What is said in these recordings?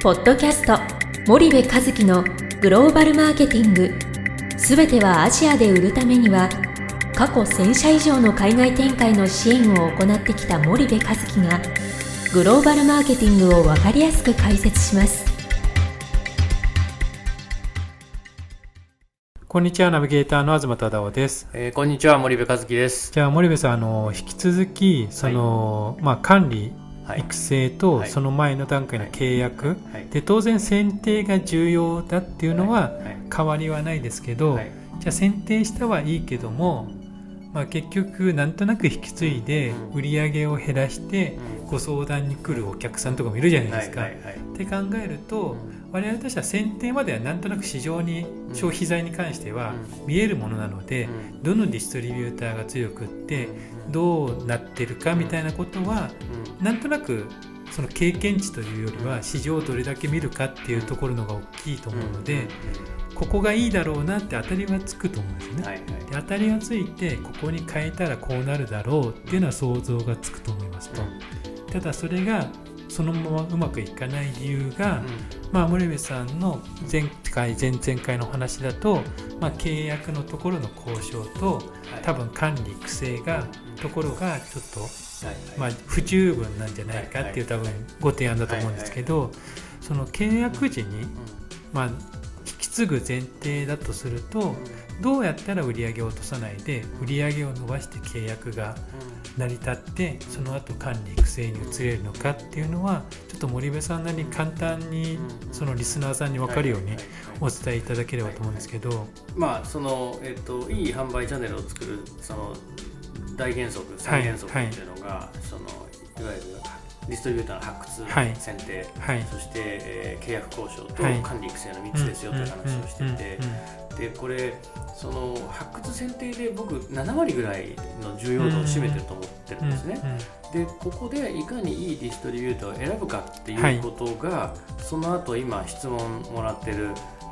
ポッドキャスト森部和樹のグローバルマーケティング。すべてはアジアで売るためには過去1000社以上の海外展開の支援を行ってきた森部和樹がグローバルマーケティングを分かりやすく解説します。こんにちはナビゲーターの東忠夫です、えーこんにちは森部和樹です。じゃあ森部さんあの引き続きその、まあ、管理はい育成とはい。その前の段階の契約、はい。で当然選定が重要だっていうのははい。変わりはないですけど、はい。じゃあ選定したはいいけども、まあ、結局なんとなく引き継いでうん。売り上げを減らしてご相談に来るお客さんとかもいるじゃないですか。って考えると我々としては選定まではなんとなく市場にうん。消費財に関してはう見えるものなので、うん。どのディストリビューターが強くってどうなってるかみたいなことはうん。なんとなくその経験値というよりは市場をどれだけ見るかっていうところのが大きいと思うのでここがいいだろうなって当たりはつくと思うんですよね。はいはい。で当たりがついてここに変えたらこうなるだろうっていうのは想像がつくと思いますと。ただそれがそのままうまくいかない理由が、まあ、森部さんの前回前々回のお話だと、まあ、契約のところの交渉と多分管理育成がところがちょっと、まあ、不十分なんじゃないかっていう多分ご提案だと思うんですけどその契約時に、まあ、継ぐ前提だとするとどうやったら売り上げを落とさないで売り上げを伸ばして契約が成り立ってその後管理育成に移れるのかっていうのはちょっと森部さんなりに簡単にそのリスナーさんに分かるようにお伝えいただければと思うんですけど、まあそのえっといい販売チャンネルを作るその大原則三原則っていうのがそのいわゆるディストリビューターの発はい。掘選定はい。そしてえー契約交渉とはい。管理育成の3つですよという話をしていてでこれその発掘選定で僕7割ぐらいの重要度を占めてると思ってるんですね。でここでいかにいいディストリビューターを選ぶかっていうことが、その後今質問もらってる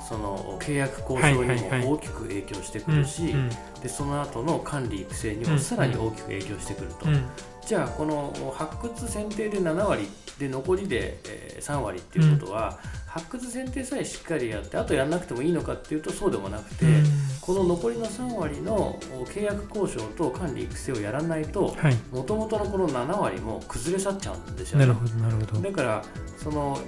その契約交渉にも大きく影響してくるし、うんでその後の管理育成にうんもさらに大きく影響してくると、じゃあこの発掘選定で7割で残りでえー3割っていうことは、発掘選定さえしっかりやってあとやらなくてもいいのかっていうとそうでもなくて、うん。この残りの3割の契約交渉と管理育成をやらないとはい。もともとのこの7割も崩れ去っちゃうんですよね。なるほどなるほど。だからその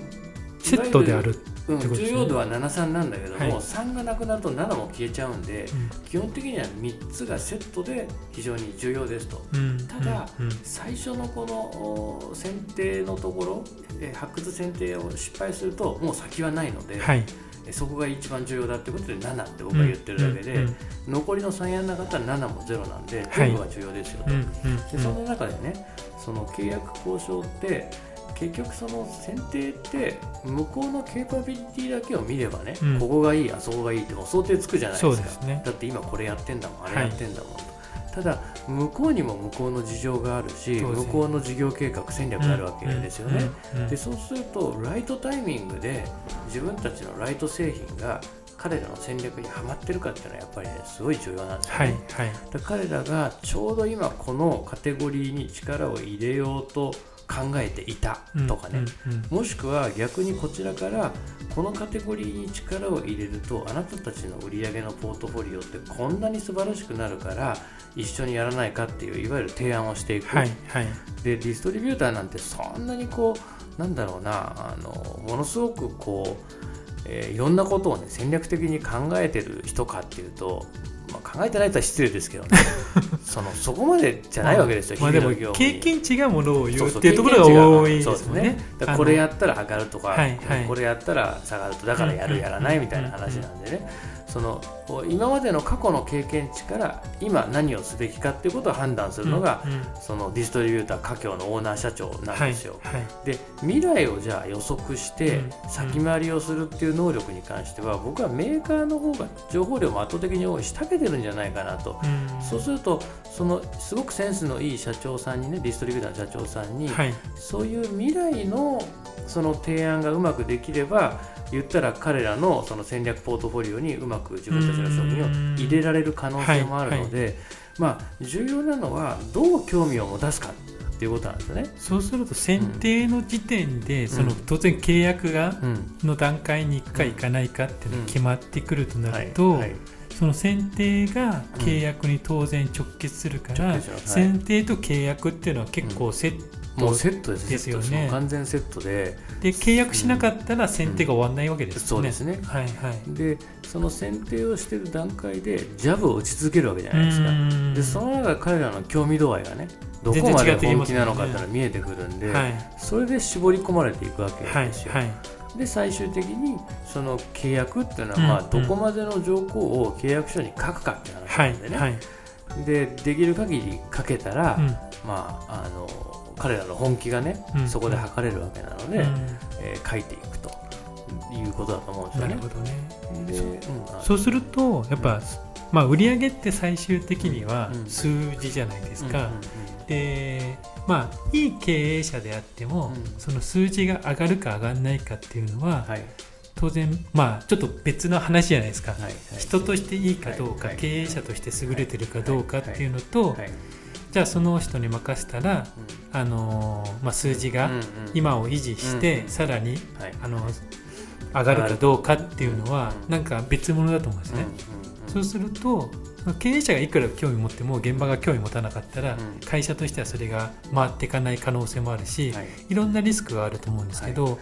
セットである、うん、ってことですね。重要度は73なんだけども、はい。3がなくなると7も消えちゃうんでうん。基本的には3つがセットで非常に重要ですと。うん。ただうん。最初のこのお選定のところえ発掘選定を失敗するともう先はないので、はい。えそこが一番重要だってことで7って僕は言ってるだけで、うん。うん。残りの3やんなかったら7も0なんではい。全部が重要ですよと、うん。うん。でその中でねその契約交渉って結局その選定って向こうのケーパビリティだけを見ればね、うん。ここがいいあそこがいいってもう想定つくじゃないですか。ね。だって今これやってんだもんあれやってんだもんと、ただ向こうにも向こうの事情があるし向こうの事業計画戦略があるわけですよね、でそうするとライトタイミングで自分たちのライト製品が彼らの戦略にはまってるかっていうのはやっぱりねすごい重要なんですよね、はいはい。彼らがちょうど今このカテゴリーに力を入れようと考えていたとかね、もしくは逆にこちらからこのカテゴリーに力を入れるとあなたたちの売り上げのポートフォリオってこんなに素晴らしくなるから一緒にやらないかっていういわゆる提案をしていく、はいはい。でディストリビューターなんてそんなにこうなんだろうなあのものすごくこう、えーいろんなことをね戦略的に考えてる人かっていうと、まあ、考えてないとは失礼ですけどね。そのそこまでじゃないわけですよ、まあでも経に。験値がものを言そうっていうところが多いですね。これやったら上がるとか、はいはい。これやったら下がるとだからやる、うんやらないみたいな話なんでね、その今までの過去の経験値から今何をすべきかっていうことを判断するのが、うんうん。そのディストリビューター家業のオーナー社長なんですよ。はいはい。で未来をじゃあ予測してうん。先回りをするっていう能力に関しては僕はメーカーの方が情報量も圧倒的に多いし長けてるんじゃないかなと。うん。そうするとそのすごくセンスのいい社長さんにねディストリビューターの社長さんに、はい。そういう未来のその提案がうまくできれば言ったら彼らのその戦略ポートフォリオにうまく自分たちの商品を入れられる可能性もあるので、まあ、重要なのはどう興味を持たすかっていうことなんですよね。そうすると選定の時点で、そのうん。当然契約がうん。の段階に行くか行かないかっていうのうん。が決まってくるとなると、その選定が契約に当然直結するから、直結します。はい。選定と契約っていうのは結構セット、もうセットです。ですよね。完全セットで。で契約しなかったら選定が終わらないわけですよね。そうですね。はいはい。でその選定をしてる段階でジャブを打ち続けるわけじゃないですか。うん。でその中で彼らの興味度合いがねどこまで本気なのかっていうのが見えてくるんで、はい。それで絞り込まれていくわけはいですよ。はいで最終的にその契約っていうのは、うん。まあ、どこまでの条項を契約書に書くかっていう話はないんでね、はい。でできる限り書けたら、うん。まあ、あの彼らの本気がね、うん。そこで測れるわけなので、うん。えー書いていくということだと思うんですよね。なるほ。どね。でうんあそうするとやっぱ、まあ、売上って最終的にはうん。数字じゃないですか。でまあいい経営者であっても、うん。その数字が上がるか上がらないかっていうのは、はい。当然まあちょっと別の話じゃないですか、はい。はい。人としていいかどうか、はい。経営者として優れてるかどうかっていうのと、はいじゃあその人に任せたら、あのーまあ、数字が今を維持して、うんさらにはい。あの上がるかどうかっていうのは、うん。なんか別物だと思うんですね。そうすると経営者がいくら興味持っても現場が興味持たなかったら、うん。会社としてはそれが回っていかない可能性もあるし、はい。い、ろんなリスクがあると思うんですけど、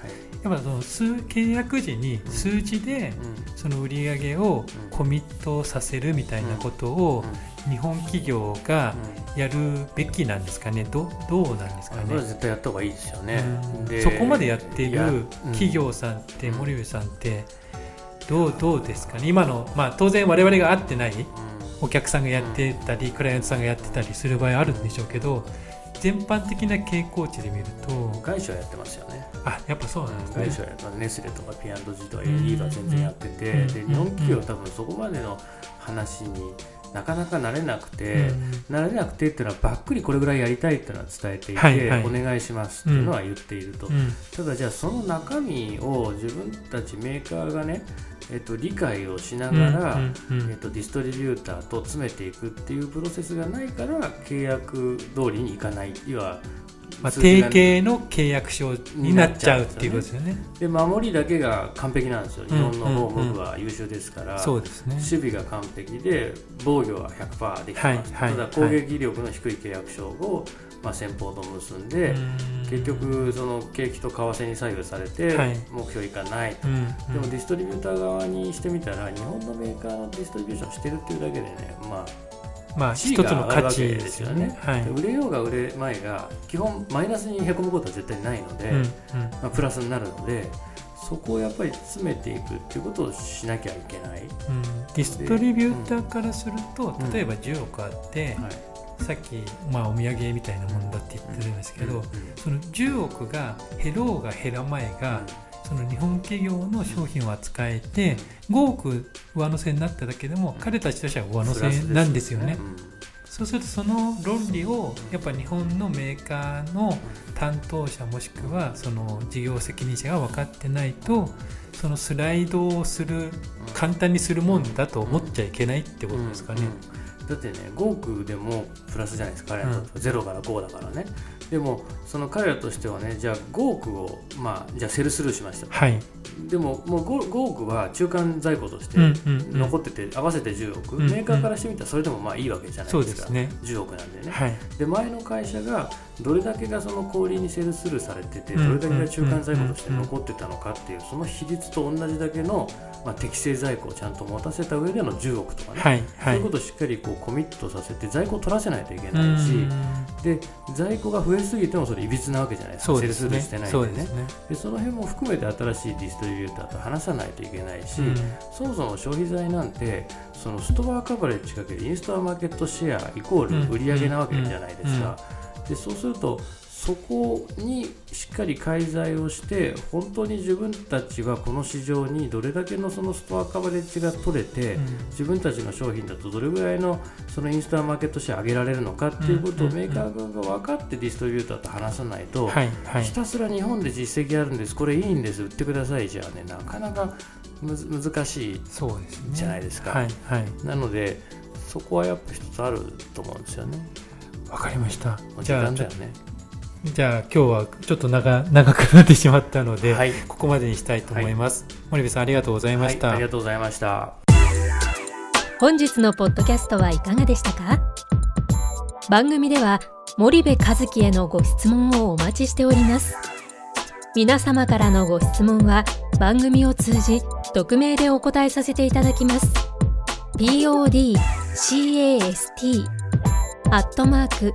やっぱその数契約時にうん数字でうん。その売り上げをうんコミットさせるみたいなことを日本企業がやるべきなんですかね？どどうなんですかね？絶対やった方がいいですよね。そこまでやっていやるうん企業さんってうん。森上さんってどうどうですかね？今の、まあ、当然我々が会ってないうん。お客さんがやってたりクライアントさんがやってたりする場合あるんでしょうけど全般的な傾向値で見ると外資はやってますよね。あやっぱそうなんですね。外資はやっぱネスレとか P&G とかうん AD は全然やってて、うんで日本企業は多分そこまでの話になかなか慣れなくて、慣れなくてっていうのはばっくりこれぐらいやりたいっていうのは伝えていて、はいはい。お願いしますっていうのは言っていると、うん。ただじゃあその中身を自分たちメーカーがね、えっと、理解をしながら、えっと、ディストリビューターと詰めていくっていうプロセスがないから契約通りにいかない。要はまあ、定型の契約書になっちゃうっていうことですよね。で守りだけが完璧なんですよ。日うん本の法うんうん務部は優秀ですから、そうですね。守備が完璧で防御は100%できてます、はいはい。ただ攻撃力の低い契約書を、まあ、先方と結んで、うん結、局その景気と為替に左右されて、はい。目標いかないと。うんうん。でもディストリビューター側にしてみたら日本のメーカーのディストリビューションしてるっていうだけでねまあまあ一つの価値ですよね。はい。売れようが売れまいが基本マイナスにへこむことは絶対ないので、うんうん。まあ、プラスになるのでそこをやっぱり詰めていくっていうことをしなきゃいけない、うん。ディストリビューターからすると、うん。例えば10億あって、はいさっき、まあ、お土産みたいなものだって言ってるんですけど、うんその10億が減ろうが減らまいが、その日本企業の商品を扱えて5億上乗せになっただけでも彼たちとしては上乗せなんですよね。そうするとその論理をやっぱ日本のメーカーの担当者もしくはその事業責任者が分かってないとそのスライドをする簡単にするもんだと思っちゃいけないってことですかね。だってね5億でもプラスじゃないですか彼らにとっては。0から5だからねでもその彼らとしてはねじゃあ5億をまあじゃあセルスルーしましたはい。でももう 5, 5億は中間在庫としてうんうんうん残ってて合わせて10億、うんメーカーからしてみたらそれでもまあいいわけじゃないですすね。10億なんでね、はい。で前の会社がどれだけがその小売りにセールスルーされててうんどれだけが中間在庫として残ってたのかっていうその比率と同じだけの、まあ、適正在庫をちゃんと持たせた上での10億とかね、はい。はいそういう。ことをしっかりこうコミットさせて在庫を取らせないといけうないしんで在庫が増えすぎてもそれいびつなわけじゃないですかセールスルーして。ないんでねそうですね。でその辺も含めて新しいディストリビューターと話さないといけないし、うんそもそも消費財なんてそのストアカバレッジかけるインストアマーケットシェアイコール売上なわけじゃないですか。でそうするとそこにしっかり介在をして本当に自分たちはこの市場にどれだけのそのストアカバレッジが取れて、自分たちの商品だとどれぐらいのそのインストアマーケットシェア上げられるのかっていうことをうんメーカー側が分かってディストリビューターと話さないと、ひ。たすら日本で実績あるんですこれいいんです売ってくださいじゃあねなかなかむず難しい。じゃないですかはい。はい。なのでそこはやっぱ一つあると思うんですよねわかりました。時間だよねじゃあ今日はちょっと長長くなってしまったので、はい。ここまでにしたいと思います、森部さんありがとうございました、はい、ありがとうございました。本日のポッドキャストはいかがでしたか？番組では森部和樹へのご質問をお待ちしております。皆様からのご質問は番組を通じ匿名でお答えさせていただきます。podcast アットマーク